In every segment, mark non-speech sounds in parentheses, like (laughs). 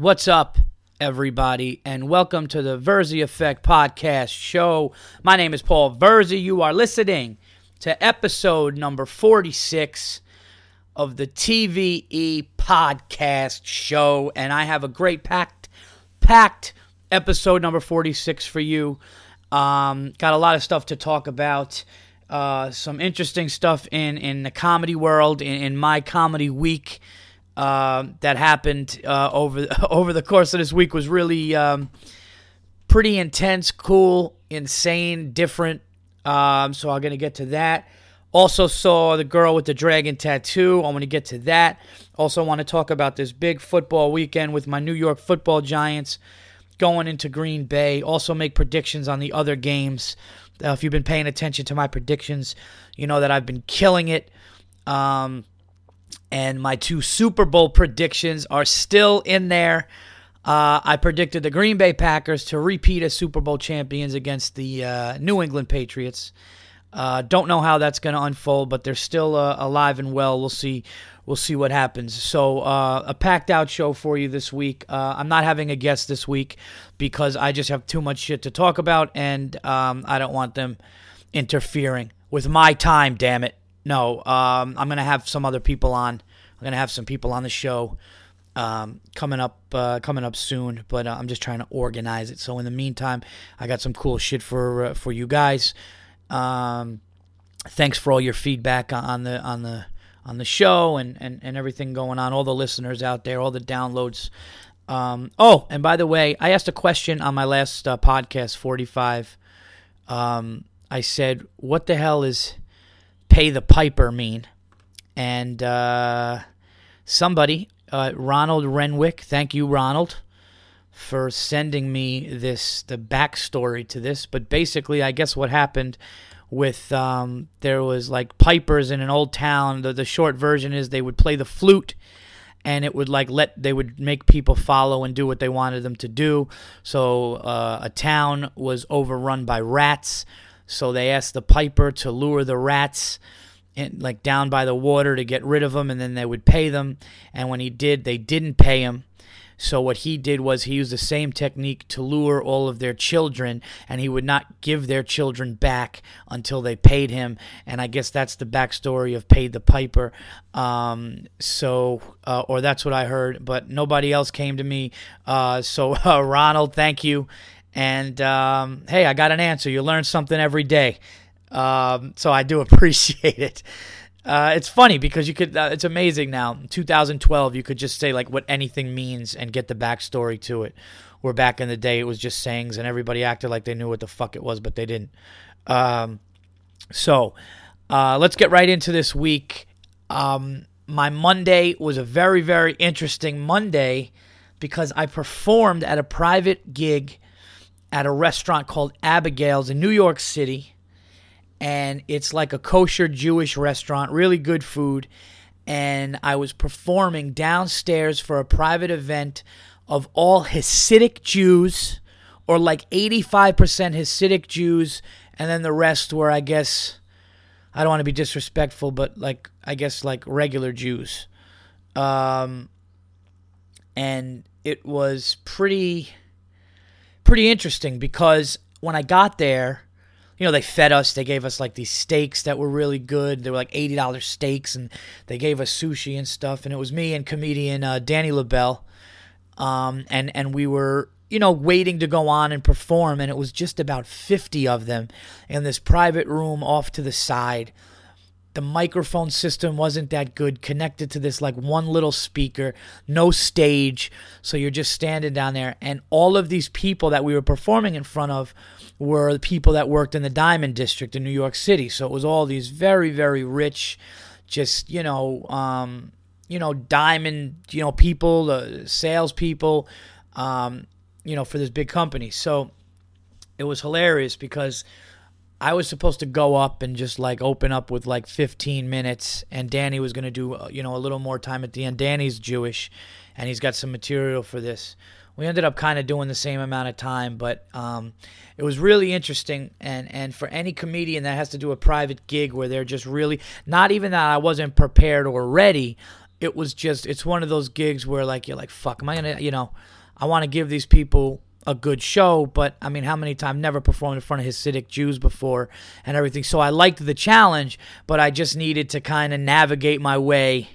What's up, everybody, and welcome to the Verzi Effect podcast show. My name is Paul Verzi. You are listening to episode number 46 of the TVE podcast show, and I have a great packed, packed episode number 46 for you. Um, got a lot of stuff to talk about. Uh, some interesting stuff in, in the comedy world, in, in my comedy week uh, that happened uh, over (laughs) over the course of this week was really um, pretty intense, cool, insane, different. Um, so I'm gonna get to that. Also saw the girl with the dragon tattoo. I'm gonna get to that. Also want to talk about this big football weekend with my New York Football Giants going into Green Bay. Also make predictions on the other games. Uh, if you've been paying attention to my predictions, you know that I've been killing it. Um, and my two Super Bowl predictions are still in there. Uh, I predicted the Green Bay Packers to repeat as Super Bowl champions against the uh, New England Patriots. Uh, don't know how that's going to unfold, but they're still uh, alive and well. We'll see. We'll see what happens. So, uh, a packed out show for you this week. Uh, I'm not having a guest this week because I just have too much shit to talk about, and um, I don't want them interfering with my time. Damn it. No, um, I'm gonna have some other people on. I'm gonna have some people on the show um, coming up uh, coming up soon. But uh, I'm just trying to organize it. So in the meantime, I got some cool shit for uh, for you guys. Um, thanks for all your feedback on the on the on the show and, and, and everything going on. All the listeners out there, all the downloads. Um, oh, and by the way, I asked a question on my last uh, podcast, 45. Um, I said, "What the hell is?" Pay the piper mean? And uh, somebody, uh, Ronald Renwick, thank you, Ronald, for sending me this the backstory to this. But basically, I guess what happened with um, there was like pipers in an old town. The, the short version is they would play the flute and it would like let they would make people follow and do what they wanted them to do so uh, a town was overrun by rats so they asked the piper to lure the rats in, like down by the water to get rid of them, and then they would pay them. And when he did, they didn't pay him. So what he did was he used the same technique to lure all of their children, and he would not give their children back until they paid him. And I guess that's the backstory of paid the piper. Um, so, uh, or that's what I heard, but nobody else came to me. Uh, so, (laughs) uh, Ronald, thank you. And um, hey, I got an answer. You learn something every day. Um, so I do (laughs) appreciate it. Uh, it's funny because you could. Uh, it's amazing now. 2012, you could just say like what anything means and get the backstory to it. Where back in the day, it was just sayings and everybody acted like they knew what the fuck it was, but they didn't. Um, so uh, let's get right into this week. Um, my Monday was a very, very interesting Monday because I performed at a private gig at a restaurant called Abigail's in New York City. And it's like a kosher Jewish restaurant, really good food. And I was performing downstairs for a private event of all Hasidic Jews, or like 85% Hasidic Jews. And then the rest were, I guess, I don't want to be disrespectful, but like, I guess, like regular Jews. Um, and it was pretty pretty interesting because when I got there, you know, they fed us. They gave us like these steaks that were really good. They were like eighty dollars steaks, and they gave us sushi and stuff. And it was me and comedian uh, Danny Lobell, um, and and we were you know waiting to go on and perform. And it was just about fifty of them in this private room off to the side the microphone system wasn't that good connected to this like one little speaker no stage. So you're just standing down there. And all of these people that we were performing in front of were the people that worked in the diamond district in new york city. So it was all these very very rich just you know um, you know diamond you know people uh, salespeople um, you know for this big company. So it was hilarious because I was supposed to go up and just like open up with like 15 minutes, and Danny was going to do, uh, you know, a little more time at the end. Danny's Jewish, and he's got some material for this. We ended up kind of doing the same amount of time, but um, it was really interesting. And, and for any comedian that has to do a private gig where they're just really, not even that I wasn't prepared or ready, it was just it's one of those gigs where like you're like fuck am I gonna you know I want to give these people a good show, but I mean, how many times never performed in front of Hasidic Jews before and everything. So I liked the challenge, but I just needed to kind of navigate my way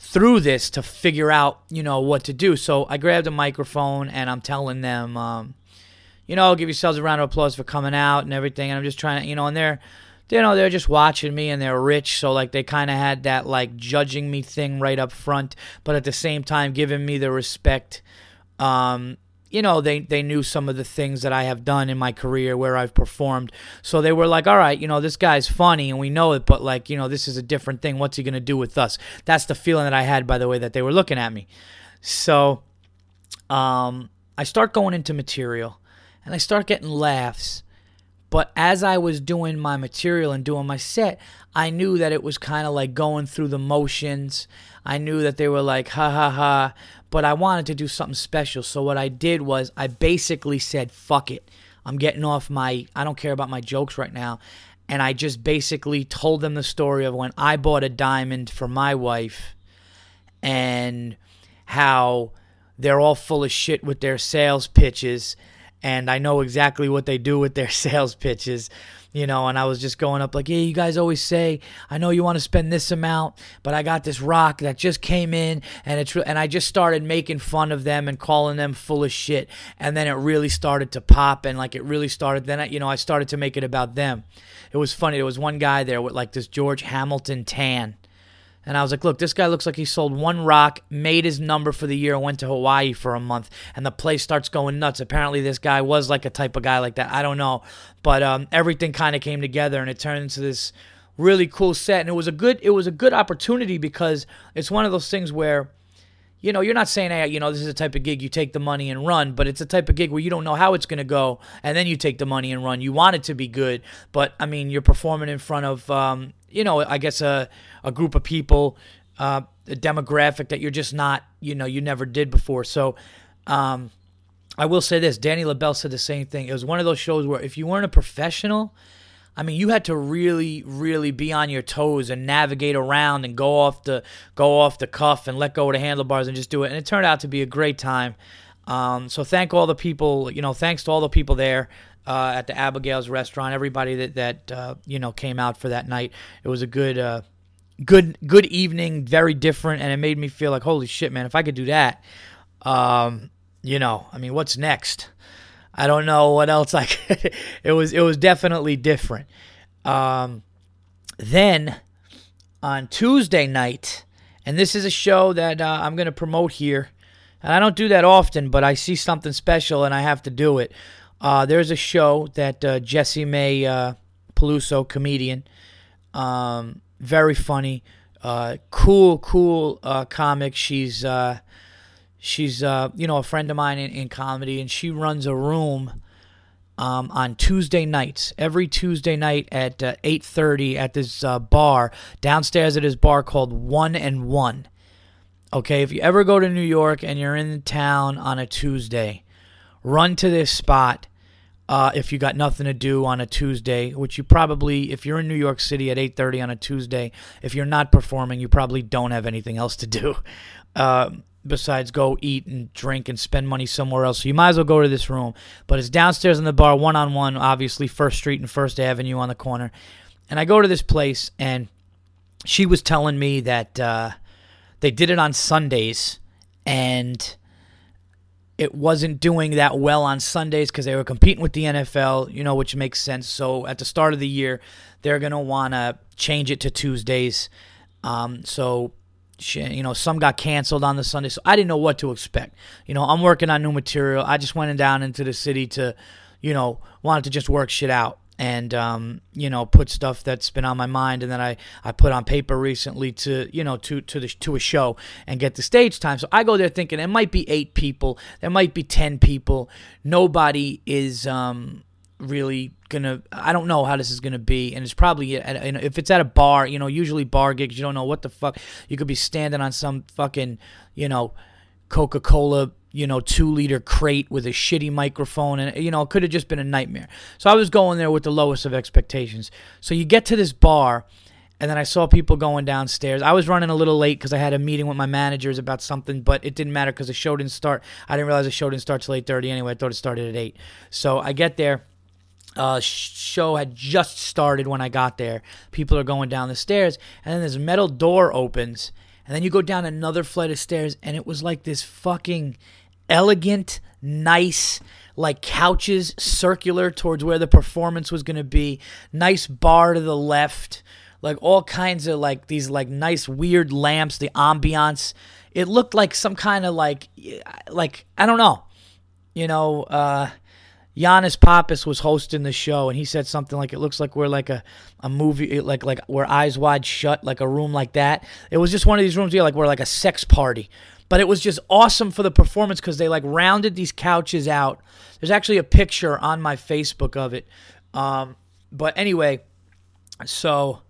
through this to figure out, you know, what to do. So I grabbed a microphone and I'm telling them, um, you know, give yourselves a round of applause for coming out and everything. And I'm just trying to, you know, and they're, you know, they're just watching me and they're rich. So, like, they kind of had that, like, judging me thing right up front, but at the same time, giving me the respect um, you know, they, they knew some of the things that I have done in my career where I've performed. So they were like, all right, you know, this guy's funny and we know it, but like, you know, this is a different thing. What's he going to do with us? That's the feeling that I had, by the way, that they were looking at me. So um, I start going into material and I start getting laughs. But as I was doing my material and doing my set, I knew that it was kind of like going through the motions. I knew that they were like, ha ha ha but I wanted to do something special. So what I did was I basically said, fuck it. I'm getting off my, I don't care about my jokes right now. And I just basically told them the story of when I bought a diamond for my wife and how they're all full of shit with their sales pitches. And I know exactly what they do with their (laughs) sales pitches you know, and I was just going up like, yeah, you guys always say, I know you want to spend this amount, but I got this rock that just came in, and it's and I just started making fun of them and calling them full of shit, and then it really started to pop, and like it really started. Then I, you know, I started to make it about them. It was funny. There was one guy there with like this George Hamilton tan and I was like, look, this guy looks like he sold one rock, made his number for the year, went to Hawaii for a month. And the place starts going nuts. Apparently, this guy was like a type of guy like that. I don't know. But um, everything kind of came together and it turned into this really cool set. And it was a good it was a good opportunity because it's one of those things where you know, you're not saying, hey, you know, this is a type of gig you take the money and run, but it's a type of gig where you don't know how it's going to go, and then you take the money and run. You want it to be good, but I mean, you're performing in front of, um, you know, I guess a a group of people, uh, a demographic that you're just not, you know, you never did before. So, um, I will say this: Danny Lobell said the same thing. It was one of those shows where if you weren't a professional, I mean, you had to really, really be on your toes and navigate around and go off the go off the cuff and let go of the handlebars and just do it. And it turned out to be a great time. Um, so thank all the people, you know, thanks to all the people there uh, at the Abigail's restaurant, everybody that that uh, you know came out for that night. It was a good, uh, good, good evening, very different, and it made me feel like, holy shit, man, if I could do that, um, you know, I mean, what's next? I don't know what else I (laughs) could. it was it was definitely different. Um, then on Tuesday night, and this is a show that uh, I'm going to promote here, and I don't do that often, but I see something special and I have to do it. Uh, there's a show that uh, May uh, Peluso, comedian, um, very funny, uh, cool, cool uh, comic. She's uh, she's you know a friend of mine in, in comedy, and she runs a room um, on Tuesday nights. Every Tuesday night at uh, eight thirty at this uh, bar downstairs at this bar called One and One. Okay, if you ever go to New York and you're in town on a Tuesday, run to this spot. Uh, if you got nothing to do on a Tuesday, which you probably, if you're in New York City at 8:30 on a Tuesday, if you're not performing, you probably don't have anything else to do. Uh, (laughs) besides go eat and drink and spend money somewhere else. So you might as well go to this room. But it's downstairs in the bar, one on one, obviously, First Street and First Avenue on the corner. And I go to this place, and she was telling me that uh, they did it on Sundays, and it wasn't doing that well on Sundays because they were competing with the NFL, you know, which makes sense. So at the start of the year, they're going to want to change it to Tuesdays. Um, so you know, some got canceled on the Sunday, so I didn't know what to expect. You know, I'm working on new material. I just went down into the city to, you know, wanted to just work shit out and um, you know put stuff that's been on my mind and then I, I put on paper recently to you know to to the to a show and get the stage time. So I go there thinking there might be eight people there might be ten people. Nobody is um, really gonna i don't know how this is gonna be. And it's probably if it's at a bar you know usually bar gigs you don't know what the fuck. You could be standing on some fucking you know coca-cola you know two liter crate with a shitty microphone and you know it could have just been a nightmare so i was going there with the lowest of expectations so you get to this bar and then I saw people going downstairs. I was running a little late because I had a meeting with my managers about something, but it didn't matter because the show didn't start. I didn't realize the show didn't start till eight thirty anyway. I thought it started at eight. So I get there. Uh, show had just started when I got there. People are going down the stairs, and then this metal door opens, and then you go down another flight of stairs, and it was like this fucking elegant, nice, like couches circular towards where the performance was going to be. Nice bar to the left, like all kinds of like these like nice weird lamps, the ambiance. It looked like some kind of like like I don't know. You know, uh Yannis Pappas was hosting the show, and he said something like, "It looks like we're like a, a movie, like like we're eyes wide shut, like a room like that." It was just one of these rooms, yeah, like we're like a sex party, but it was just awesome for the performance because they like rounded these couches out. There's actually a picture on my Facebook of it, um, but anyway, so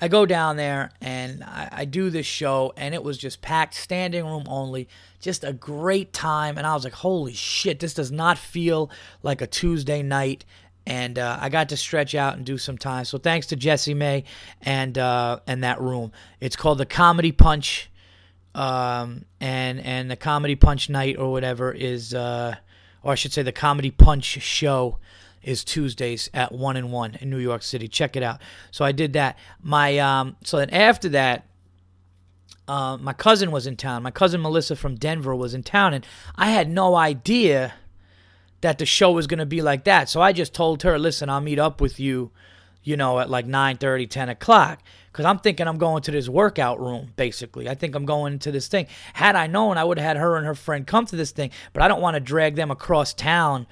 I go down there and I, I, do this show, and it was just packed, standing room only, just a great time. And I was like, holy shit, this does not feel like a Tuesday night. And uh, I got to stretch out and do some time. So thanks to Jessimae and uh, and that room. It's called the Comedy Punch, um, and and the Comedy Punch night or whatever is, uh, or I should say, the Comedy Punch show is Tuesdays at one and one in New York City. Check it out. So I did that. My um, so then after that, uh, my cousin was in town. My cousin Melissa from Denver was in town, and I had no idea that the show was going to be like that. So I just told her, "Listen, I'll meet up with you, you know, at like 9 30, 10 o'clock." Because I'm thinking I'm going to this workout room, basically. I think I'm going to this thing. Had I known, I would have had her and her friend come to this thing, but I don't want to drag them across town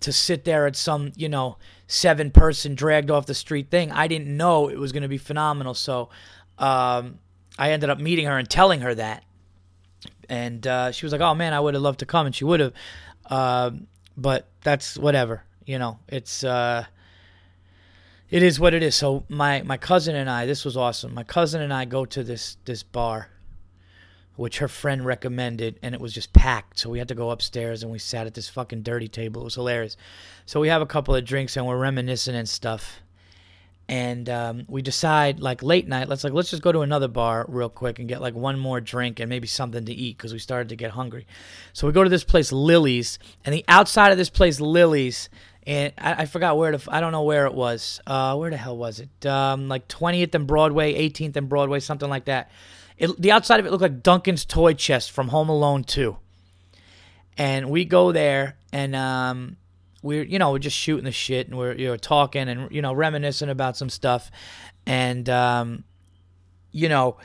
to sit there at some, you know, seven person dragged off the street thing. I didn't know it was going to be phenomenal. So um, I ended up meeting her and telling her that. And uh, she was like, oh man, I would have loved to come. And she would have. Uh, but that's whatever. You know, it's. Uh, it is what it is. So my, my cousin and I, this was awesome. My cousin and I go to this this bar which her friend recommended, and it was just packed. So we had to go upstairs and we sat at this fucking dirty table. It was hilarious. So we have a couple of drinks and we're reminiscing and stuff. And um, we decide, like late night, let's like let's just go to another bar real quick and get like one more drink and maybe something to eat because we started to get hungry. So we go to this place, Lily's, and the outside of this place, Lily's, and I, I, forgot where to. I don't know where it was. Uh, where the hell was it? Um, like 20th and Broadway, 18th and Broadway, something like that. It, the outside of it looked like Duncan's toy chest from Home Alone 2. And we go there and um, we're you know we're just shooting the shit and we're you know talking and you know reminiscing about some stuff and um, you know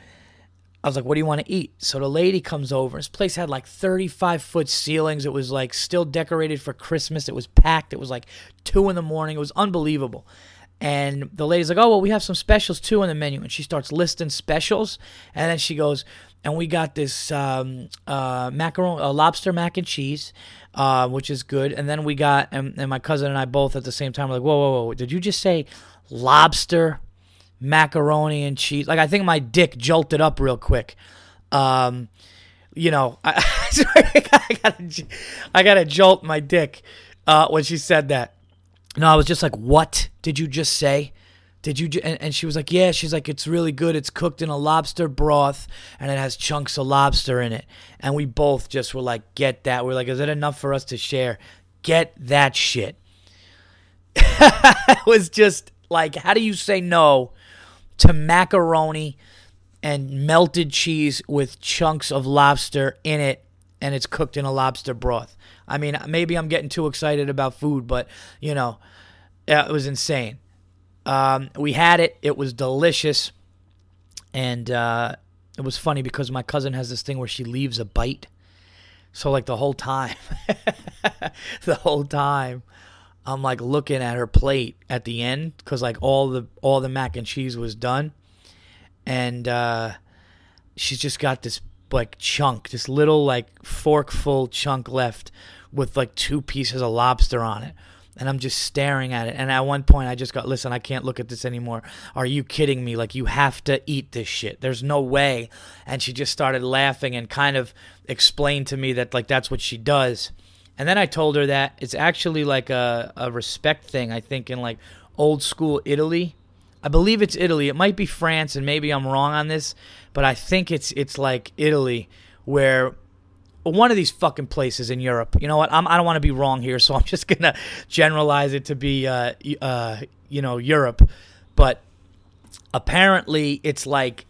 I was like, "What do you want to eat?" So the lady comes over. This place had like 35 foot ceilings. It was like still decorated for Christmas. It was packed. It was like two in the morning. It was unbelievable. And the lady's like, "Oh well, we have some specials too on the menu." And she starts listing specials, and then she goes, "And we got this um, uh, macaron, uh, lobster mac and cheese, uh, which is good." And then we got, and, and my cousin and I both at the same time were like, "Whoa, whoa, whoa! Did you just say lobster, macaroni and cheese?" Like I think my dick jolted up real quick. Um, you know, (laughs) I, I gotta, I gotta jolt my dick uh, when she said that. No, I was just like, what did you just say? Did you? Ju-? And, and she was like, yeah. She's like, it's really good. It's cooked in a lobster broth, and it has chunks of lobster in it. And we both just were like, get that. We're like, is it enough for us to share? Get that shit. (laughs) it was just like, how do you say no to macaroni and melted cheese with chunks of lobster in it, and it's cooked in a lobster broth? I mean, maybe I'm getting too excited about food, but you know, it was insane. Um, we had it; it was delicious, and uh, it was funny because my cousin has this thing where she leaves a bite. So like the whole time, (laughs) the whole time, I'm like looking at her plate at the end because like all the all the mac and cheese was done, and uh, she's just got this like chunk, this little like forkful chunk left with like two pieces of lobster on it. And I'm just staring at it. And at one point, I just got, listen, I can't look at this anymore. Are you kidding me? Like, you have to eat this shit. There's no way. And she just started laughing and kind of explained to me that, like, that's what she does. And then I told her that it's actually like a, a respect thing, I think, in like old school Italy I believe it's Italy. It might be France, and maybe I'm wrong on this, but I think it's it's like Italy, where one of these fucking places in Europe. You know what? I'm, I don't want to be wrong here, (laughs) so I'm just gonna generalize it to be, uh, uh, you know, Europe. But apparently, it's like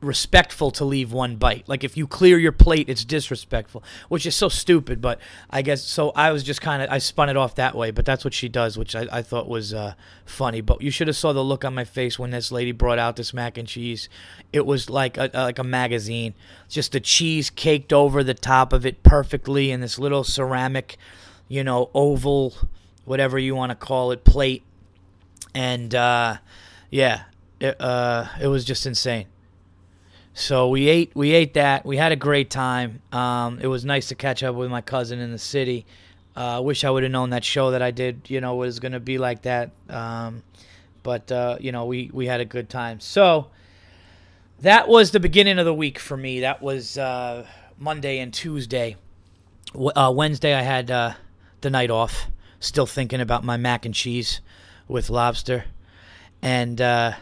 respectful to leave one bite. Like if you clear your plate, it's disrespectful, which is so stupid. But I guess so. I was just kind of I spun it off that way, but that's what she does, which I, I thought was uh, funny. But you should have saw the look on my face when this lady brought out this mac and cheese. It was like a, like a magazine, just the cheese caked over the top of it perfectly in this little ceramic, you know, oval, whatever you want to call it, plate. And uh, yeah, it, uh, it was just insane. So we ate we ate that. We had a great time. Um, it was nice to catch up with my cousin in the city. I uh, wish I would have known that show that I did, you know, was going to be like that. Um, but uh, you know, we we had a good time. So that was the beginning of the week for me. That was uh, Monday and Tuesday. Uh, Wednesday I had uh, the night off. Still thinking about my mac and cheese with lobster, and uh,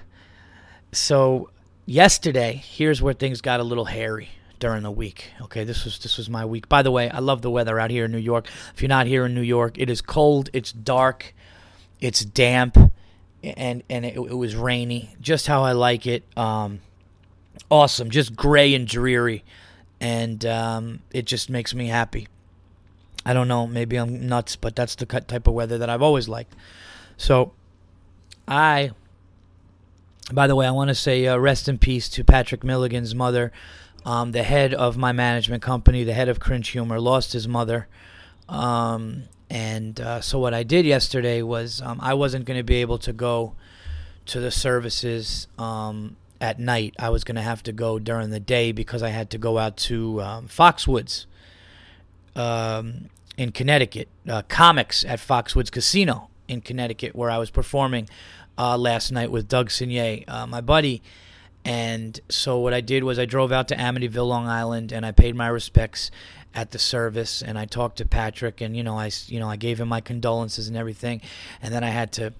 so yesterday, here's where things got a little hairy during the week. Okay, this was this was my week. By the way, I love the weather out here in New York. If you're not here in New York, it is cold, it's dark, it's damp, and and it, it was rainy, just how I like it. Um, awesome, just gray and dreary, and um, it just makes me happy. I don't know, maybe I'm nuts, but that's the type of weather that I've always liked. So, I by the way, I want to say uh, rest in peace to Patrick Milligan's mother, um, the head of my management company, the head of Cringe Humor, lost his mother. Um, and uh, so what I did yesterday was um, I wasn't going to be able to go to the services um, at night. I was going to have to go during the day because I had to go out to um, Foxwoods um, in Connecticut, uh, comics at Foxwoods Casino in Connecticut, where I was performing uh, last night with Doug Signier, uh, my buddy. And so what I did was I drove out to Amityville, Long Island, and I paid my respects at the service. And I talked to Patrick, and you know, I you know I gave him my condolences and everything. And then I had to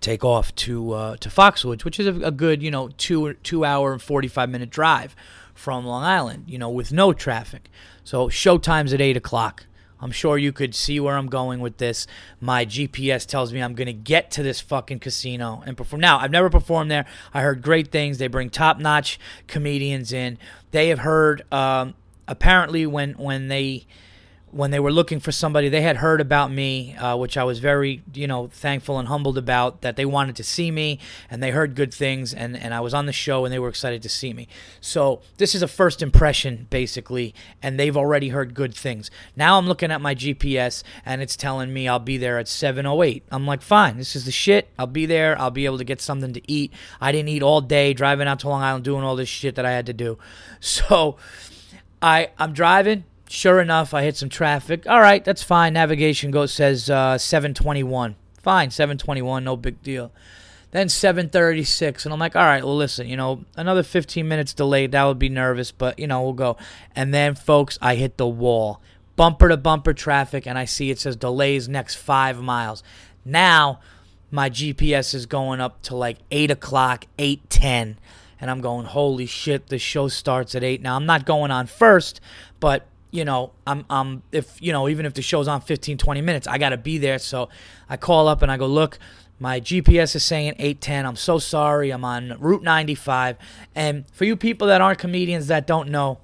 take off to uh, to Foxwoods, which is a, a good you know two two hour and forty five minute drive from Long Island, you know, with no traffic. So show time's at eight o'clock. I'm sure you could see where I'm going with this. My GPS tells me I'm going to get to this fucking casino and perform. Now, I've never performed there. I heard great things. They bring top notch comedians in. They have heard, um, apparently, when, when they when they were looking for somebody, they had heard about me, uh, which I was very, you know, thankful and humbled about. That they wanted to see me, and they heard good things, and and I was on the show, and they were excited to see me. So this is a first impression, basically, and they've already heard good things. Now I'm looking at my GPS, and it's telling me I'll be there at 7:08. I'm like, fine, this is the shit. I'll be there. I'll be able to get something to eat. I didn't eat all day driving out to Long Island, doing all this shit that I had to do. (laughs) So I I'm driving Sure enough, I hit some traffic. All right, that's fine. Navigation goes says uh, 721. Fine, 721, no big deal. Then 736, and I'm like, all right, well, listen, you know, another 15 minutes delayed, that would be nervous, but, you know, we'll go. And then, folks, I hit the wall. Bumper to bumper traffic, and I see it says delays next five miles. Now, my GPS is going up to like 8 o'clock, 8.10, and I'm going, holy shit, the show starts at 8. Now, I'm not going on first, but you know, I'm, I'm, if, you know, even if the show's on 15, 20 minutes, I got to be there. So I call up and I go, look, my GPS is saying 810. I'm so sorry. I'm on Route 95. And for you people that aren't comedians that don't know,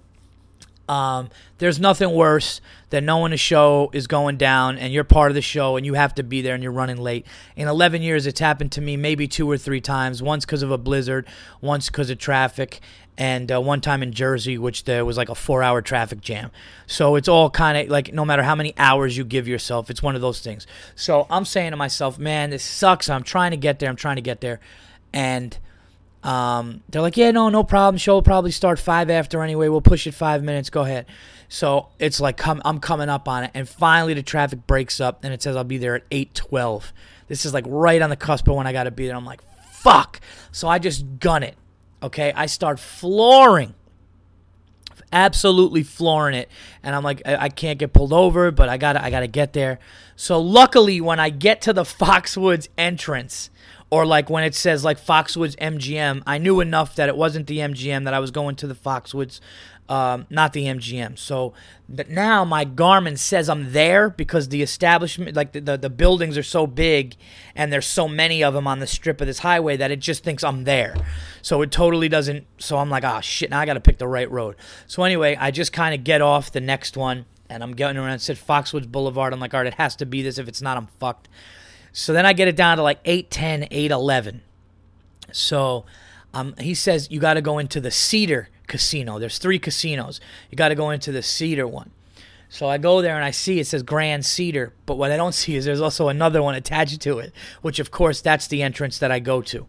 um, there's nothing worse than knowing a show is going down and you're part of the show and you have to be there and you're running late. In 11 years, it's happened to me maybe two or three times. Once because of a blizzard, once because of traffic, and uh, one time in Jersey, which there was like a four hour traffic jam. So it's all kind of like no matter how many hours you give yourself, it's one of those things. So I'm saying to myself, man, this sucks. I'm trying to get there. I'm trying to get there. And um, they're like, yeah, no, no problem. Show will probably start five after anyway. We'll push it five minutes. Go ahead. So it's like come, I'm coming up on it, and finally the traffic breaks up, and it says I'll be there at eight twelve. This is like right on the cusp of when I got to be there. I'm like, fuck. So I just gun it. Okay, I start flooring, absolutely flooring it, and I'm like, I, I can't get pulled over, but I gotta, I gotta get there. So luckily, when I get to the (laughs) Foxwoods entrance, or like when it says like Foxwoods MGM, I knew enough that it wasn't the MGM that I was going to the Foxwoods, um, not the MGM. So but now my Garmin says I'm there because the establishment, like the, the, the buildings are so big and there's so many of them on the strip of this highway that it just thinks I'm there. So it totally doesn't. So I'm like, oh shit, now I got to pick the right road. So anyway, I just kind of get off the next one and I'm getting around. It said Foxwoods Boulevard. I'm like, all right, it has to be this. If it's not, I'm fucked. So then I get it down to like 810, 811. So um, he says you got to go into the Cedar Casino. There's three casinos. You got to go into the Cedar one. So I go there and I see it says Grand Cedar, but what I don't (laughs) see is there's also another one attached to it, which of course that's the entrance that I go to.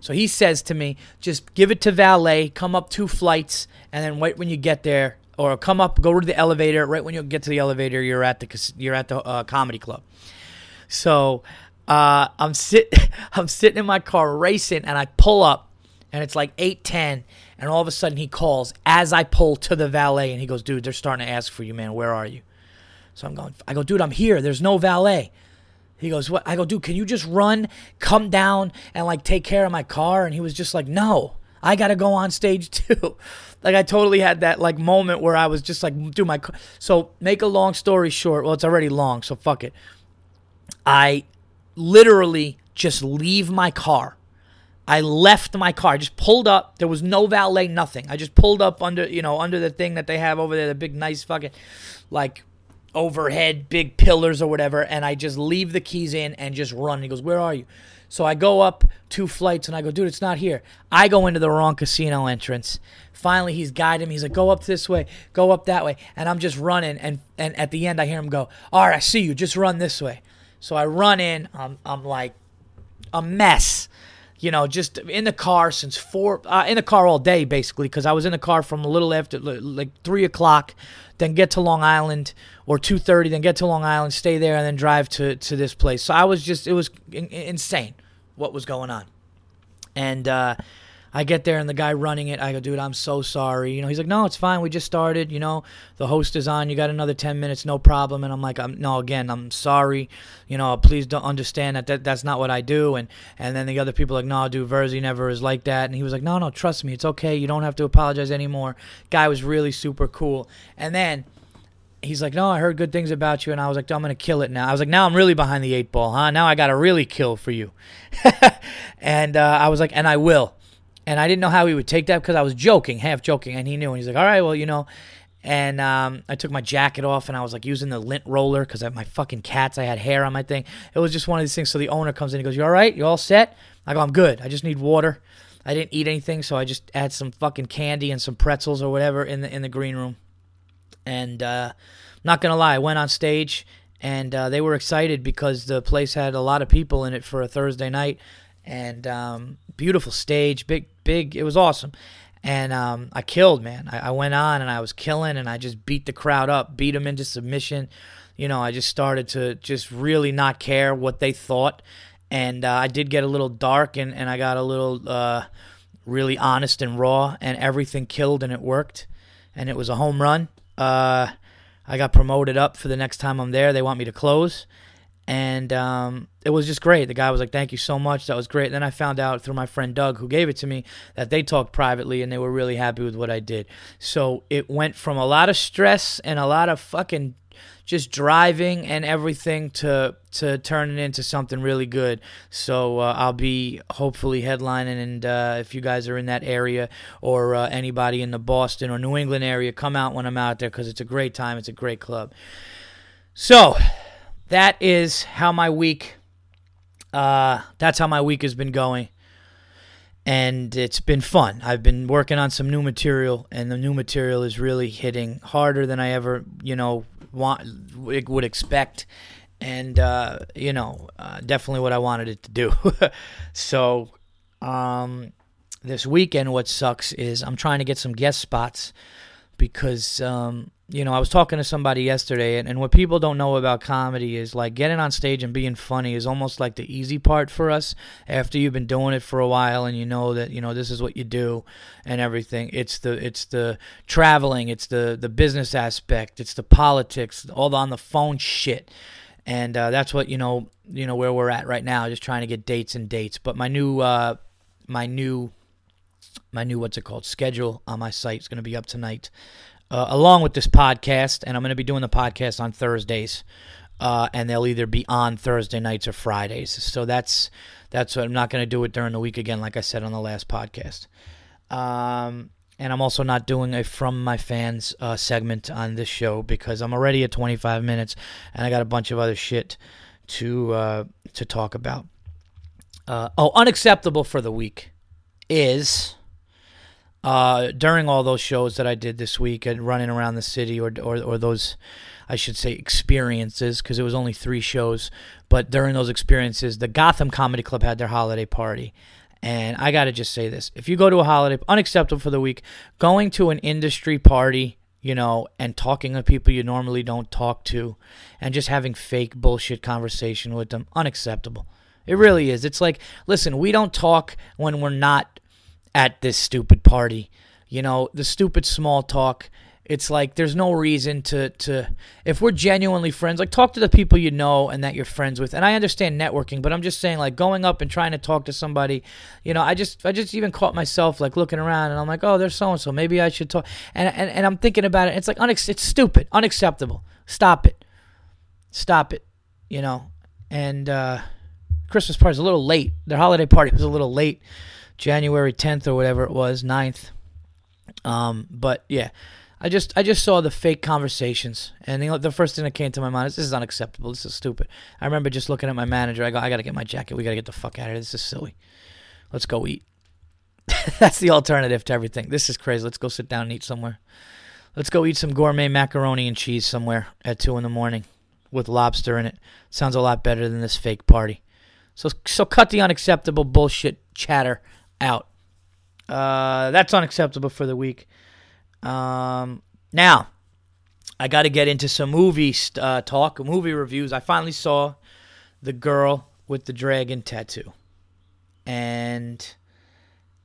So he says to me, just give it to valet, come up two flights, and then wait when you get there, or come up, go to the elevator. Right when you get to the elevator, you're at the you're at the uh, comedy club. So uh, I'm sit (laughs) I'm sitting in my car racing, and I pull up, and it's like eight ten, and all of a sudden he calls as I pull to the valet, and he goes, "Dude, they're starting to ask for you, man. Where are you?" So I'm going. I go, "Dude, I'm here. There's no valet." He goes, "What?" I go, "Dude, can you just run, come down, and like take care of my car?" And he was just like, "No." I got to go on stage (laughs) too. like I totally had that like moment where I was just like, do my. So make a long story short. Well, it's already long, so fuck it. I literally just leave my car. I left my car. I just pulled up. There was no valet, nothing. I just pulled up under, you know, under the thing that they have over there, the big nice fucking like overhead big pillars or whatever, and I just leave the keys in and just run. He goes, "Where are you?" So I go up two flights and I go, "Dude, it's not here." I go into the wrong casino entrance. Finally, he's guiding me. He's like, "Go up this way, go up that way," and I'm just running. And and at the end, I hear him go, "All right, I see you. Just run this way." So I run in. I'm, I'm like a mess, you know, just in the car since four, uh, in the car all day basically, because I was in the car from a little after like three o'clock, then get to Long Island or two thirty, then get to Long Island, stay there, and then drive to to this place. So I was just, it was in, insane what was going on, and. uh I get there and the guy running it, I go, dude, I'm so sorry. You know, he's like, no, it's fine. We just started. You know, the host is on. You got another 10 minutes, no problem. And I'm like, I'm no, again, I'm sorry. You know, please don't understand that, that that's not what I do. And and then the other people like, no, dude, Verzi never is like that. And he was like, no, no, trust me, it's okay. You don't have to apologize anymore. Guy was really super cool. And then he's like, no, I heard good things about you. And I was like, I'm to kill it now. I was like, now I'm really behind the eight ball, huh? Now I got to really kill for you. (laughs) and uh, I was like, and I will. And I didn't know how he would take that because I was joking, half joking, and he knew. And he's like, "All right, well, you know." And um, I took my jacket off and I was like using the lint roller because my fucking cats. I had hair on my thing. It was just one of these things. So the owner comes in. He goes, "You all right? You all set?" I go, "I'm good. I just need water." I didn't eat anything, so I just had some fucking candy and some pretzels or whatever in the in the green room. And uh, not gonna lie, I went on stage and uh, they were excited because the place had a lot of people in it for a Thursday night and um, beautiful stage, big, big. It was awesome, and um, I killed, man. I, I, went on and I was killing, and I just beat the crowd up, beat them into submission. You know, I just started to just really not care what they thought, and uh, I did get a little dark, and and I got a little uh, really honest and raw, and everything killed, and it worked, and it was a home run. Uh, I got promoted up for the next time I'm there. They want me to close and um, it was just great. The guy was like, "Thank you so much. That was great." And then I found out through my friend Doug, who gave it to me, that they talked privately and they were really happy with what I did. So it went from a lot of stress and a lot of fucking just driving and everything to to turning into something really good. So uh, I'll be hopefully headlining, and uh, if you guys are in that area or uh, anybody in the Boston or New England area, come out when I'm out there because it's a great time. It's a great club. So that is how my week uh, that's how my week has been going. And it's been fun. I've been working on some new material and the new material is really hitting harder than i ever you know want would expect. And uh, you know uh, definitely what i wanted it to do. (laughs) So um, this weekend what sucks is i'm trying to get some guest spots because um, you know I was talking to somebody yesterday, and, and what people don't know about comedy is like getting on stage and being funny is almost like the easy part for us. After you've been doing it for a while and you know that you know this is what you do and everything, it's the it's the traveling, it's the the business aspect, it's the politics, all the on the phone shit. And uh, that's what you know you know where we're at right now just trying to get dates and dates. But my new uh my new my new what's it called schedule on my site is going to be up tonight uh, along with this podcast and i'm going to be doing the podcast on thursdays uh, and they'll either be on thursday nights or fridays so that's that's what i'm not going to do it during the week again like i said on the last podcast um, and I'm also not doing a from my fans uh, segment on this show because I'm already at 25 minutes and I got a bunch of other shit to uh, to talk about. Uh, oh, unacceptable for the week is uh, during all those shows that I did this week and running around the city or or, or those. I should say experiences because it was only three shows. But during those experiences, the Gotham Comedy Club had their holiday party, and I got to just say this if you go to a holiday, unacceptable for the week, going to an industry party, you know, and talking to people you normally don't talk to, and just having fake bullshit conversation with them, unacceptable. It really is. It's like, listen, we don't talk when we're not at this stupid party. You know, the stupid small talk. It's like there's no reason to to if we're genuinely friends like talk to the people you know and that you're friends with. And i understand networking but i'm just saying like going up and trying to talk to somebody you know i just i just even caught myself like looking around and i'm like oh there's so and so maybe i should talk. And, and and i'm thinking about it. It's like unex- it's stupid unacceptable. Stop it. Stop it you know? And uh christmas party's a little late. Their holiday party was a little late january 10th or whatever it was 9th um but yeah I just I just saw the fake conversations, and the, the first thing that came to my mind is this is unacceptable. This is stupid. I remember just looking at my manager. I go, I gotta get my jacket. We gotta get the fuck out of here. This is silly. Let's go eat. (laughs) That's the alternative to everything. This is crazy. Let's go sit down and eat somewhere. Let's go eat some gourmet macaroni and cheese somewhere at two in the morning with lobster in it. Sounds a lot better than this fake party. So so cut the unacceptable bullshit chatter out. Uh, that's unacceptable for the week. Um, now, I got to get into some movie uh, talk, movie reviews. I finally saw the girl with the dragon tattoo, and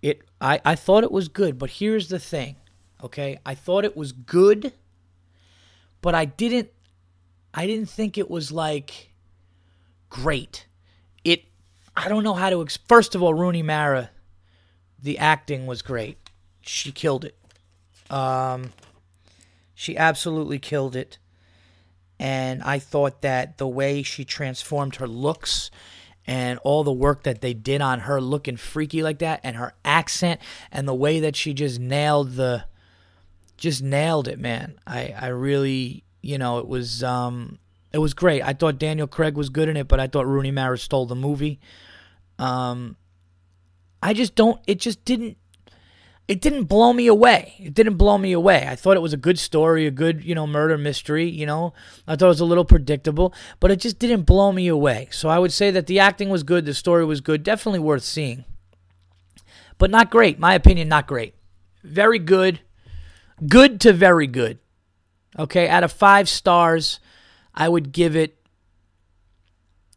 it. I I thought it was good, but here's the thing. Okay, I thought it was good, but I didn't. I didn't think it was like great. It. I don't know how to. First of all, Rooney Mara, the acting was great. She killed it. Um, she absolutely killed it. And I thought that the way she transformed her looks and all the work that they did on her looking freaky like that and her accent and the way that she just nailed the just nailed it, man. I I really, you know, it was um it was great. I thought Daniel Craig was good in it, but I thought Rooney Mara stole the movie. Um I just don't it just didn't it didn't blow me away. It didn't blow me away. I thought it was a good story, a good, you know, murder mystery, you know. I thought it was a little predictable, but it just didn't blow me away. So I would say that the acting was good, the story was good, definitely worth seeing. But not great. My opinion, not great. Very good. Good to very good. Okay, out of five stars, I would give it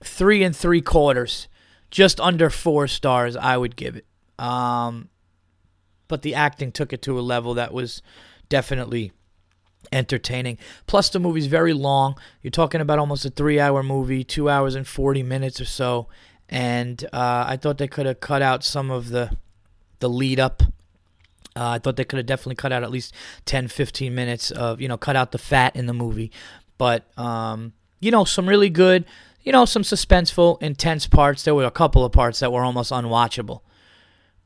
three and three quarters. Just under four stars, I would give it. Um, but the acting took it to a level that was definitely entertaining. Plus, the movie's very long. You're talking about almost a three hour movie, two hours and 40 minutes or so. And uh, I thought they could have cut out some of the, the lead up. Uh, I thought they could have definitely cut out at least 10, 15 minutes of, you know, cut out the fat in the movie. But, um, you know, some really good, you know, some suspenseful, intense parts. There were a couple of parts that were almost unwatchable.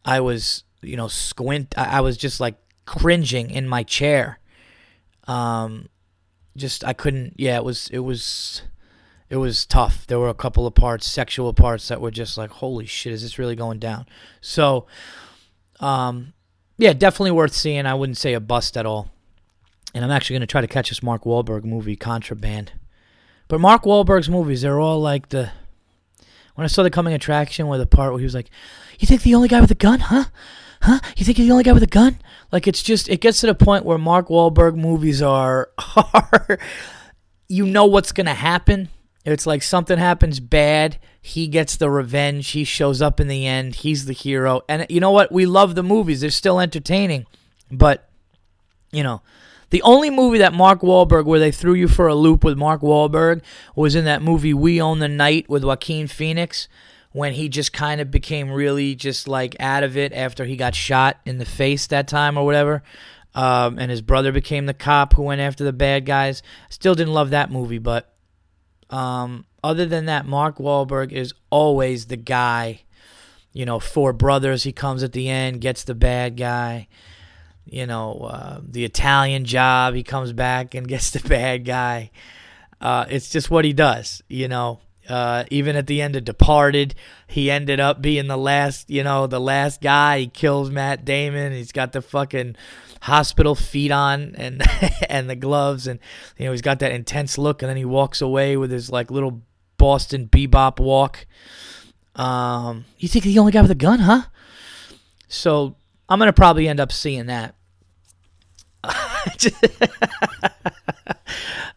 I was you know, squint. I, I was just like cringing in my chair. Um, just I couldn't. Yeah, it was it was it was tough. There were a couple of parts, sexual parts, that were just like, holy shit, is this really going down? So, um, yeah, definitely worth seeing. I wouldn't say a bust at all. And I'm actually going to try to catch this Mark Wahlberg movie, Contraband. But Mark Wahlberg's movies, they're all like the. When I saw the coming attraction, where the part where he was like, "You think the only guy with a gun, huh? huh? You think you're the only guy with a gun? Like it's just it gets to the point where Mark Wahlberg movies are (laughs) are you know what's gonna happen. It's like something happens bad, he gets the revenge, he shows up in the end, he's the hero. And you know what? We love the movies. They're still entertaining. But, you know, The only movie that Mark Wahlberg, where they threw you for a loop with Mark Wahlberg, was in that movie We Own the Night with Joaquin Phoenix, when he just kind of became really just like out of it after he got shot in the face that time or whatever. Um, and his brother became the cop who went after the bad guys. Still didn't love that movie, but um, other than that, Mark Wahlberg is always the guy. You know, Four Brothers, he comes at the end, gets the bad guy you know, uh, the Italian job. He comes back and (laughs) gets the bad guy. Uh, it's just what he does, you know. Uh, even at the end of Departed, he ended up being the last, you know, the last guy. He kills Matt Damon. He's got the fucking hospital feet on and (laughs) and the gloves, and you know he's got that intense look, and then he walks away with his like little Boston bebop walk. Um, you think he's the only guy with a gun, huh? So I'm gonna probably end up seeing that. (laughs)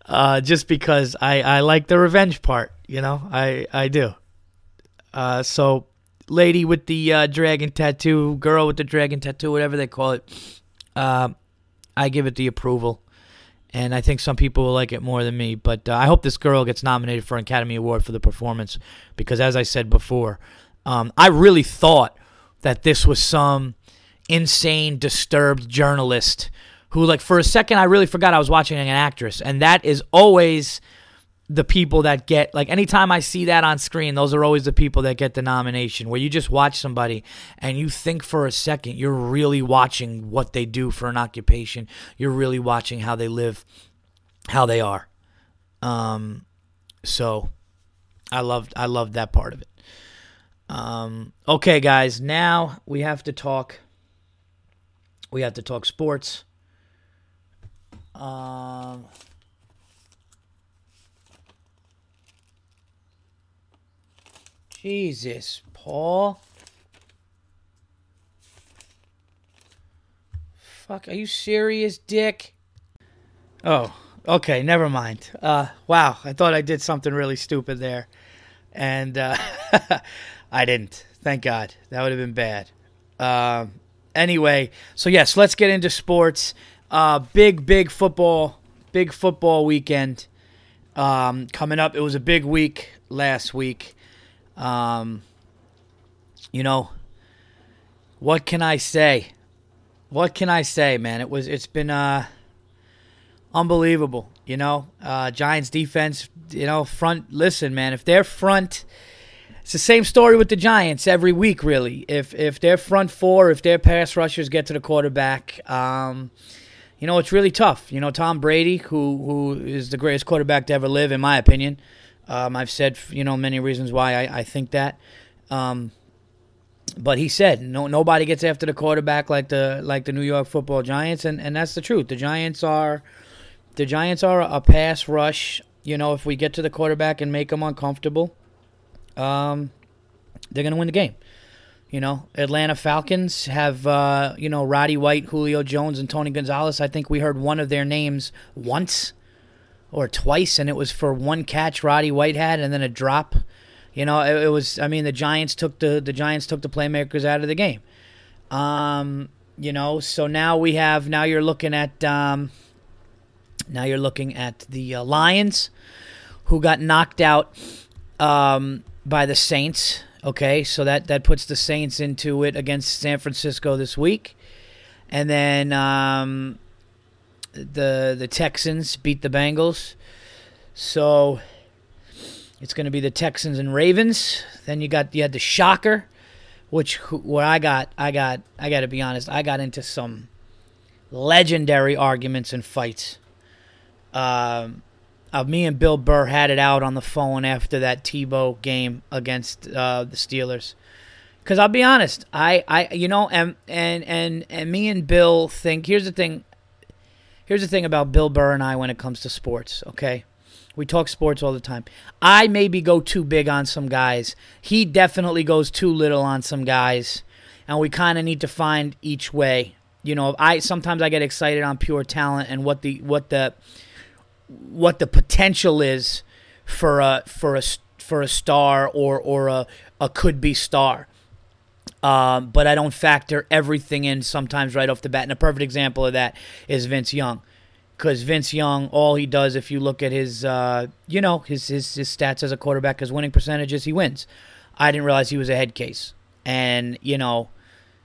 uh, just because I, I like the revenge part, you know, I I do. Uh, so, lady with the uh, dragon tattoo, girl with the dragon tattoo, whatever they call it, uh, I give it the approval, and I think some people will like it more than me. But uh, I hope this girl gets nominated for an Academy Award for the performance because, as I said before, um, I really thought that this was some insane, disturbed journalist who, like, for a second, I really forgot I was watching an actress. And that is always the people that get, like, anytime I see that on screen, those are always the people that get the nomination, where you just watch somebody and you think for a second you're really watching what they do for an occupation. You're really watching how they live, how they are. Um, so I loved, I loved that part of it. Um, okay, guys, now we have to talk. We have to talk sports. Um, Jesus, Paul. Fuck, are you serious, Dick? Oh, okay, never mind. Uh, wow, I thought I did something really stupid there. And uh, (laughs) I didn't. Thank God. That would have been bad. Um, anyway, so yes, let's get into sports. Uh, big, big football, big football weekend um, coming up. It was a big week last week. Um, you know, what can I say? What can I say, man? It was. It's been uh, unbelievable. You know, uh, Giants defense. You know, front. Listen, man. If their front it's the same story with the Giants every week, really. If if their front four, if their pass rushers get to the quarterback, um, you know it's really tough. You know Tom Brady, who who is the greatest quarterback to ever live, in my opinion. Um, I've said you know many reasons why I, I think that. Um, but he said no nobody gets after the quarterback like the like the New York Football Giants, and, and that's the truth. The Giants are the Giants are a pass rush. You know, if we get to the quarterback and make them uncomfortable, um, they're going to win the game. You know, Atlanta Falcons have, uh, you know, Roddy White, Julio Jones, and Tony Gonzalez. I think we heard one of their names once or twice, and it was for one catch Roddy White had, and then a drop. You know, it, it was. I mean, the Giants took the the Giants took the playmakers out of the game. Um, you know, so now we have. Now you're looking at. Um, now you're looking at the uh, Lions, who got knocked out. Um, by the Saints. Okay, so that that puts the Saints into it against San Francisco this week, and then um, the the Texans beat the Bengals. So it's going to be the Texans and Ravens. Then you got you had the shocker, which where I got I got I got to be honest I got into some legendary arguments and fights. Um, uh, me and Bill Burr had it out on the phone after that Tebow game against uh, the Steelers. Because I'll be honest, I, I, you know, and and and and me and Bill think. Here's the thing. Here's the thing about Bill Burr and I when it comes to sports. Okay, we talk sports all the time. I maybe go too big on some guys. He definitely goes too little on some guys, and we kind of need to find each way. You know, I sometimes I get excited on pure talent and what the what the what the potential is for a for a for a star or or a a could be star. Um, but I don't factor everything in sometimes right off the bat. And a perfect example of that is Vince Young. because Vince Young, all he does, if you look at his, uh, you know, his, his his stats as a quarterback, his winning percentages, he wins. I didn't realize he was a head case, and you know,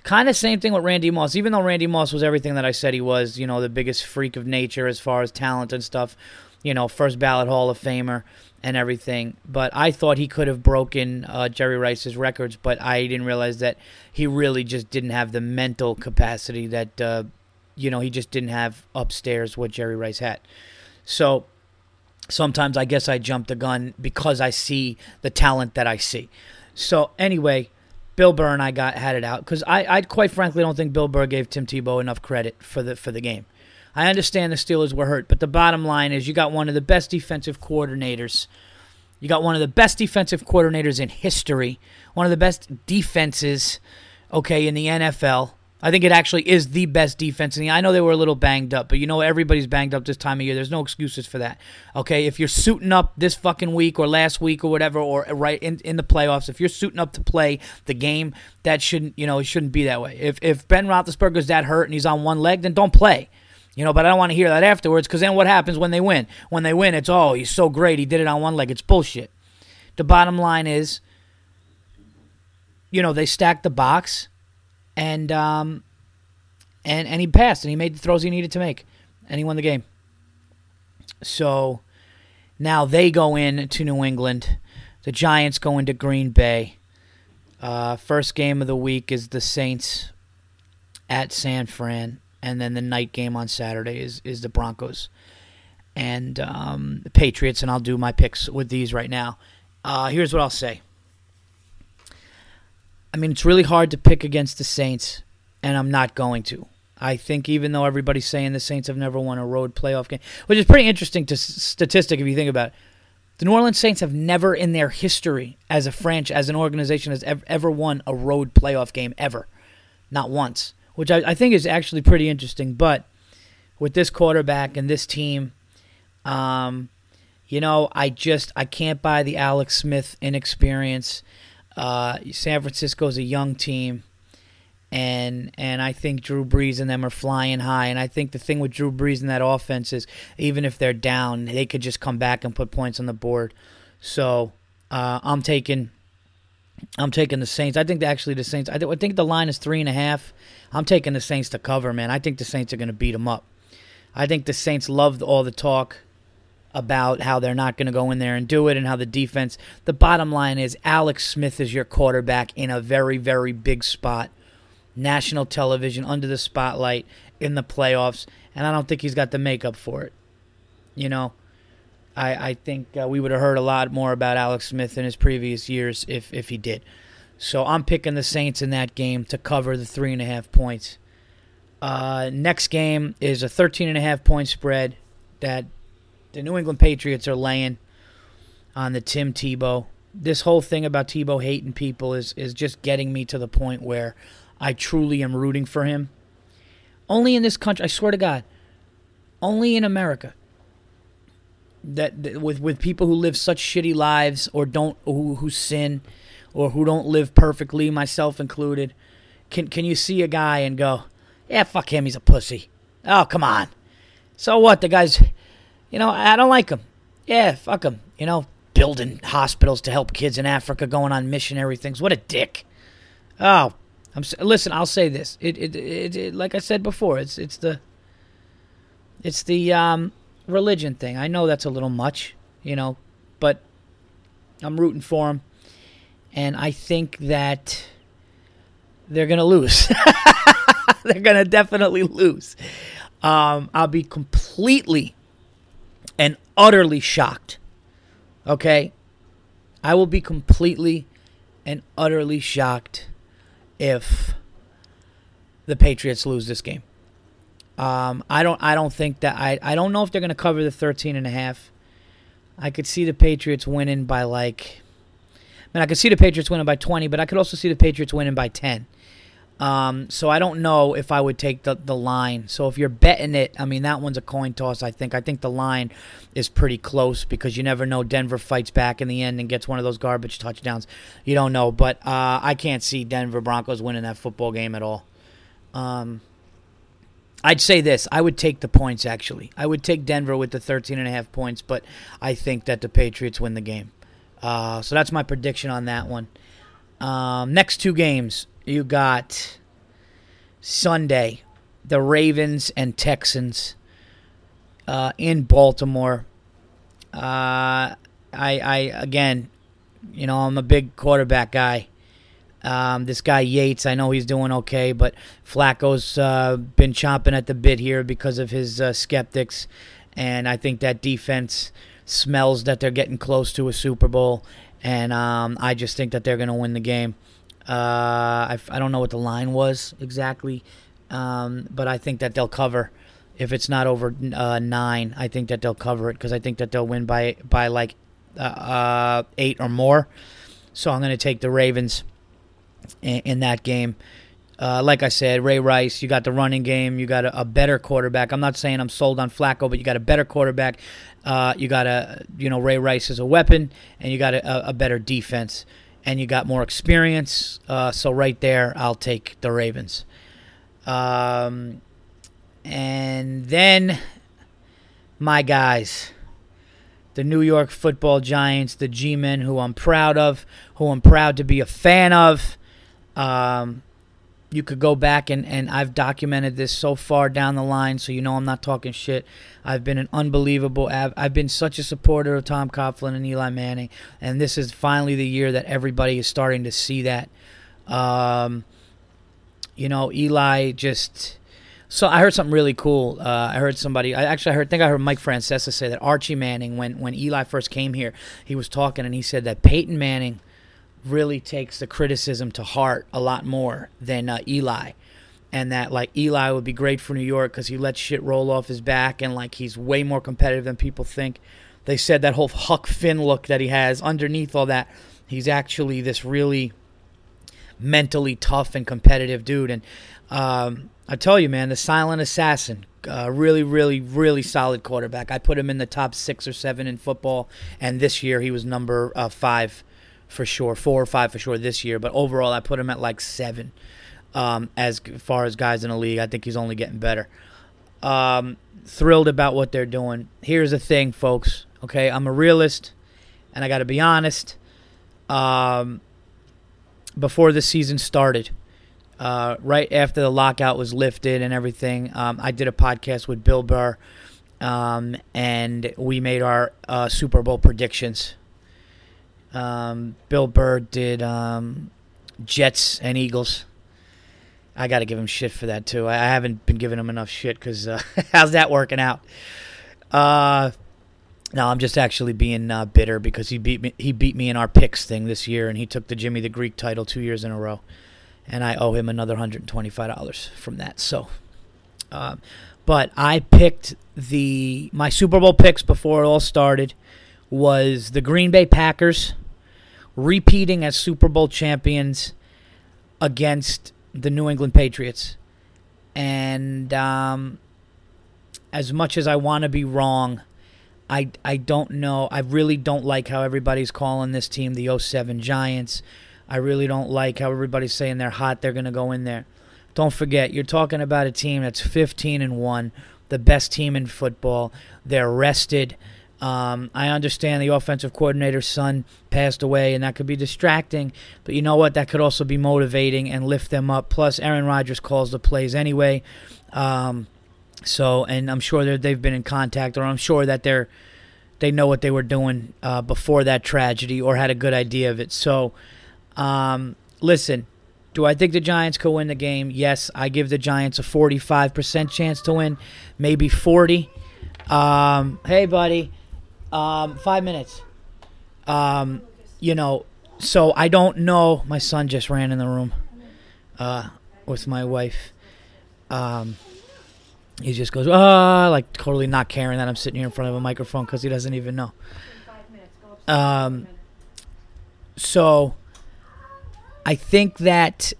kind of same thing with Randy Moss. Even though Randy Moss was everything that I said he was, you know, the biggest freak of nature as far as talent and stuff, you know, first ballot Hall of Famer and everything. But I thought he could have broken uh, Jerry Rice's records, but I didn't realize that he really just didn't have the mental capacity that. Uh, you know, he just didn't have upstairs what Jerry Rice had. So sometimes I guess I jump the gun because I see the talent that I see. So anyway, Bill Burr and I got had it out because I, I quite frankly don't think Bill Burr gave Tim Tebow enough credit for the for the game. I understand the Steelers were hurt, but the bottom line is you got one of the best defensive coordinators. You got one of the best defensive coordinators in history, one of the best defenses, okay, in the NFL. I think it actually is the best defense. And I know they were a little banged up, but you know everybody's banged up this time of year. There's no excuses for that. Okay, if you're suiting up this fucking week or last week or whatever, or right in, in the playoffs, if you're suiting up to play the game, that shouldn't you know it shouldn't be that way. If if Ben Roethlisberger's that hurt and he's on one leg, then don't play. You know, but I don't want to hear that afterwards because then what happens when they win? When they win, it's oh he's so great he did it on one leg. It's bullshit. The bottom line is, you know, they stacked the box and um, and and he passed and he made the throws he needed to make, and he won the game. So now they go in to New England. The Giants go into Green Bay. Uh, first game of the week is the Saints at San Fran, and then the night game on Saturday is is the Broncos and um, the Patriots. And I'll do my picks with these right now. Uh, here's what I'll say. I mean, it's really hard to pick against the Saints, and I'm not going to. I think even though everybody's saying the Saints have never won a road playoff game, which is pretty interesting to statistic if you think about it. The New Orleans Saints have never in their history as a franchise, as an organization, has ever, ever won a road playoff game ever, not once, which I, I think is actually pretty interesting. But with this quarterback and this team, um, you know, I just I can't buy the Alex Smith inexperience. Uh, San Francisco's a young team, and and I think Drew Brees and them are flying high. And I think the thing with Drew Brees and that offense is even if they're down, they could just come back and put points on the board. So uh, I'm taking. I'm taking the Saints. I think actually the Saints. I, th- I think the line is three and a half. I'm taking the Saints to cover, man. I think the Saints are going to beat them up. I think the Saints loved all the talk about how they're not going to go in there and do it and how the defense. The bottom line is Alex Smith is your quarterback in a very, very big spot. National television, under the spotlight, in the playoffs, and I don't think he's got the makeup for it. You know, I, I think uh, we would have heard a lot more about Alex Smith in his previous years if, if he did. So I'm picking the Saints in that game to cover the three and a half points. Uh, next game is a 13 and a half point spread that the New England Patriots are laying on the Tim Tebow. This whole thing about Tebow hating people is is just getting me to the point where I truly am rooting for him. Only in this country, I swear to God, only in America. That, that with with people who live such shitty lives or don't who who sin or who don't live perfectly, myself included, can can you see a guy and go, yeah, fuck him, he's a pussy. Oh, come on. So what? The guy's you know, I don't like them. Yeah, fuck them. You know, building hospitals to help kids in Africa, going on missionary things. What a dick. Oh, I'm listen. I'll say this. It, it, it, it, like I said before. It's, it's the, it's the um, religion thing. I know that's a little much, you know, but I'm rooting for him, and I think that they're gonna lose. (laughs) they're gonna definitely lose. Um, I'll be completely utterly shocked. Okay? I will be completely and utterly shocked if the Patriots lose this game. Um, I don't I don't think that I I don't know if they're going to cover the 13 and a half. I could see the Patriots winning by like I mean I could see the Patriots winning by 20, but I could also see the Patriots winning by 10. Um, so I don't know if I would take the, the line. So if you're betting it, I mean that one's a coin toss. I think. I think the line is pretty close because you never know. Denver fights back in the end and gets one of those garbage touchdowns. You don't know, but uh, I can't see Denver Broncos winning that football game at all. Um, I'd say this. I would take the points, actually. I would take Denver with the 13 and a half points, but I think that the Patriots win the game. Uh, so that's my prediction on that one. Um, next two games, you got Sunday, the Ravens and Texans uh, in Baltimore. Uh, I, I again, you know, I'm a big quarterback guy. Um, this guy Yates, I know he's doing okay, but Flacco's uh, been chomping at the bit here because of his uh, skeptics, and I think that defense smells that they're getting close to a Super Bowl, and um, I just think that they're going to win the game. Uh, I, I don't know what the line was exactly, um, but I think that they'll cover. If it's not over uh, nine, I think that they'll cover it because I think that they'll win by by like uh, eight or more. So I'm going to take the Ravens in, in that game. Uh, like I said, Ray Rice, you got the running game, you got a, a, better quarterback. I'm not saying I'm sold on Flacco, but you got a better quarterback. Uh, you got a, you know, Ray Rice is a weapon, and you got a, a better defense, and you got more experience. Uh, so right there, I'll take the Ravens. Um, and then my guys, the New York Football Giants, the G-men, who I'm proud of, who I'm proud to be a fan of. Um, you could go back and, and I've documented this so far down the line, so you know I'm not talking shit. I've been an unbelievable. I've, I've been such a supporter of Tom Coughlin and Eli Manning, and this is finally the year that everybody is starting to see that. Um, you know, Eli just. So I heard something really cool. Uh, I heard somebody. I actually I heard. think I heard Mike Francesa say that Archie Manning, when when Eli first came here, he was talking and he said that Peyton Manning really takes the criticism to heart a lot more than uh, Eli. And that like Eli would be great for New York because he lets shit roll off his back and like he's way more competitive than people think. They said that whole Huck Finn look that he has underneath all that, he's actually this really mentally tough and competitive dude. And um, I tell you, man, the silent assassin, uh, really, really, really solid quarterback. I put him in the top six or seven in football, and this year he was number uh, five for sure, four or five for sure this year. But overall, I put him at like seven. Um, as far as guys in the league, I think he's only getting better. Um, thrilled about what they're doing. Here's the thing, folks. Okay, I'm a realist, and I got to be honest. Um, before the season started, uh, right after the lockout was lifted and everything, um, I did a podcast with Bill Burr, um, and we made our uh, Super Bowl predictions um, Bill Burr did um, Jets and Eagles. I got to give him shit for that too. I haven't been giving him enough shit because uh, (laughs) how's that working out? Uh, no, I'm just actually being uh, bitter because he beat me. He beat me in our picks thing this year, and he took the Jimmy the Greek title two years in a row, and I owe him another hundred and twenty-five dollars from that. So, uh, but I picked the my Super Bowl picks before it all started was the Green Bay Packers repeating as Super Bowl champions against the New England Patriots. And um, as much as I want to be wrong, I, I don't know. I really don't like how everybody's calling this team the 07 Giants. I really don't like how everybody's saying they're hot, they're going to go in there. Don't forget, you're talking about a team that's 15 and 1, the best team in football. They're rested. Um, I understand the offensive coordinator's son passed away, and that could be distracting. But you know what? That could also be motivating and lift them up. Plus, Aaron Rodgers calls the plays anyway. Um, so, and I'm sure they've been in contact, or I'm sure that they're they know what they were doing uh, before that tragedy, or had a good idea of it. So, um, listen. Do I think the Giants could win the game? Yes, I give the Giants a 45% chance to win, maybe 40. Um, hey, buddy. Um, five minutes. Um, you know, so I don't know. My son just ran in the room uh, with my wife. Um, he just goes, ah, like totally not caring that I'm sitting here in front of a microphone because he doesn't even know. Um, so I think that,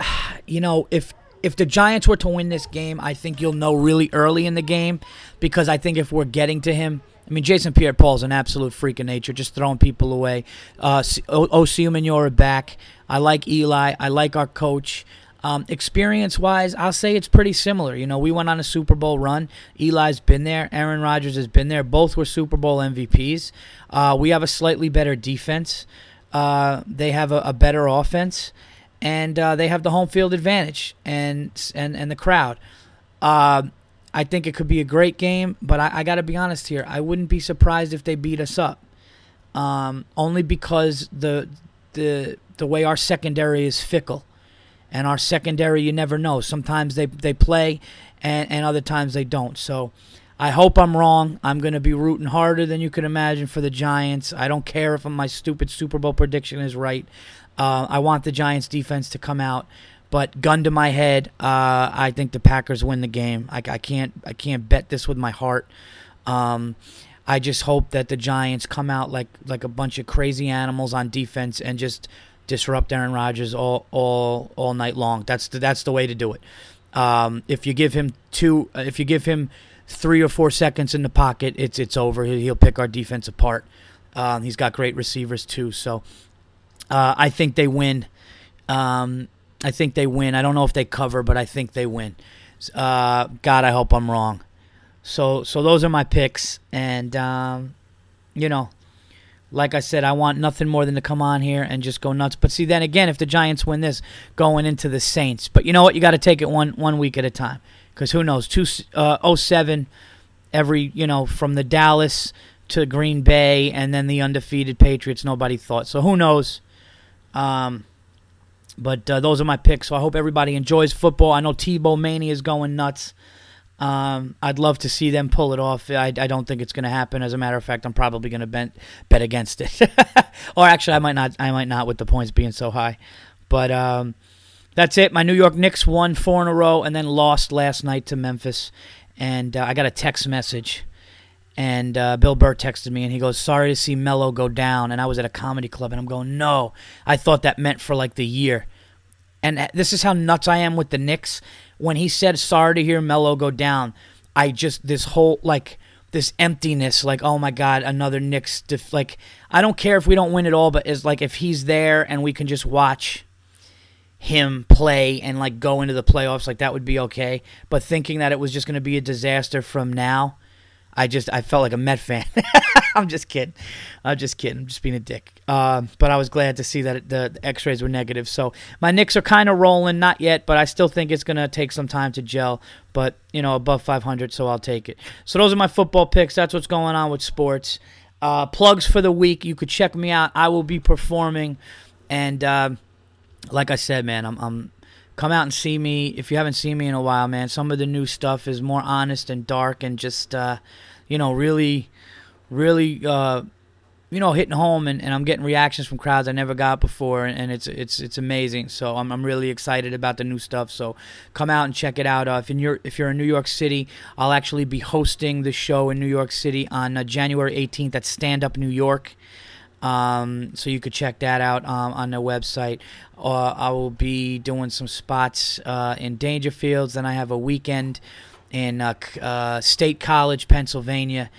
(sighs) you know, if if the Giants were to win this game, I think you'll know really early in the game because I think if we're getting to him, I mean, Jason Pierre-Paul is an absolute freak of nature, just throwing people away. Uh, Osi Umenyiora back. I like Eli. I like our coach. Um, experience wise, I'll say it's pretty similar. You know, we went on a Super Bowl run. Eli's been there. Aaron Rodgers has been there. Both were Super Bowl MVPs. Uh, we have a slightly better defense. Uh, they have a, a, better offense, and uh, they have the home field advantage and and and the crowd. I think it could be a great game, but I, I got to be honest here. I wouldn't be surprised if they beat us up, um, only because the the the way our secondary is fickle. And our secondary you never know. Sometimes they they play and, and other times they don't. So i hope i'm wrong. I'm going to be rooting harder than you can imagine for the giants. I don't care if my stupid super bowl prediction is right. Uh, i want the giants defense to come out but gun to my head uh, i think the packers win the game I, I can't i can't bet this with my heart um, I just hope that the Giants come out like like a bunch of crazy animals on defense and just disrupt Aaron Rodgers all all all night long. That's the, that's the way to do it. Um, if you give him two, uh, if you give him three or four seconds in the pocket, it's it's over. He'll pick our defense apart. Um, he's got great receivers too, so uh, I think they win. Um, I think they win. I don't know if they cover, but I think they win. Uh, God, I hope I'm wrong. So so those are my picks, and um, you know like I said, I want nothing more than to come on here and just go nuts. But see, then again, if the Giants win this, going into the Saints. But you know what? You got to take it one one week at a time because who knows? Two uh, 07, every you know from the Dallas to Green Bay and then the undefeated Patriots. Nobody thought so. Who knows? Um, but uh, those are my picks. So I hope everybody enjoys football. I know Tebow Mania is going nuts. Um, I'd love to see them pull it off. I, I don't think it's going to happen. As a matter of fact, I'm probably going to bet bet against it. (laughs) or actually, I might not. I might not with the points being so high. But um, that's it. My New York Knicks won four in a row and then lost last night to Memphis. And uh, I got a text message, and uh, Bill Burr texted me, and he goes, "Sorry to see Melo go down." And I was at a comedy club, and I'm going, "No, I thought that meant for like the year." And this is how nuts I am with the Knicks when he said sorry to hear Melo go down, I just this whole like this emptiness, like oh my god, another Knicks. Def- like I don't care if we don't win at all, but it's like if he's there and we can just watch him play and like go into the playoffs, like that would be okay. But thinking that it was just going to be a disaster from now I just I felt like a Met fan. (laughs) I'm just kidding. I'm just kidding. I'm just being a dick. Uh, but I was glad to see that the, the X-rays were negative. So my Knicks are kind of rolling, not yet, but I still think it's gonna take some time to gel. But you know, above 500, so I'll take it. So those are my football picks. That's what's going on with sports. Uh, plugs for the week. You could check me out. I will be performing, and uh, like I said, man, I'm, I'm come out and see me if you haven't seen me in a while, man. Some of the new stuff is more honest and dark and just uh, you know really, really uh, you know hitting home and, and I'm getting reactions from crowds I never got before and it's it's it's amazing. So I'm I'm really excited about the new stuff. So come out and check it out. Uh, if you're if you're in New York City, I'll actually be hosting the show in New York City on uh, January 18th at Stand Up New York. Um, so you could check that out um, on the website. Uh, I will be doing some spots uh, in Dangerfields. Then I have a weekend in uh, uh State College, Pennsylvania,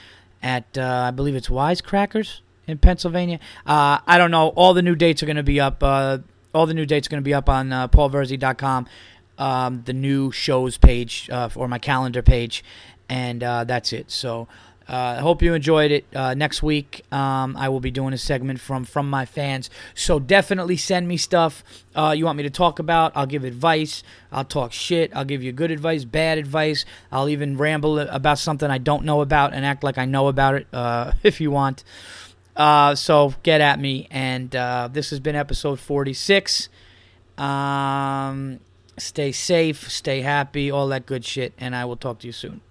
at uh, I believe it's Wisecrackers in Pennsylvania. Uh, I don't know. All the new dates are going to be up. all the new dates are going to be up on uh, paulverzi.com, um, the new shows page or my calendar page, and that's it. So. Uh, I hope you enjoyed it. Uh, next week, um, I will be doing a segment from from my fans. So definitely send me stuff uh, you want me to talk about. I'll give advice. I'll talk shit. I'll give you good advice, bad advice. I'll even ramble about something I don't know about and act like I know about it uh, (laughs) if you want. Uh, so get at me. And uh, this has been episode 46. Um, stay safe, stay happy, all that good shit. And I will talk to you soon.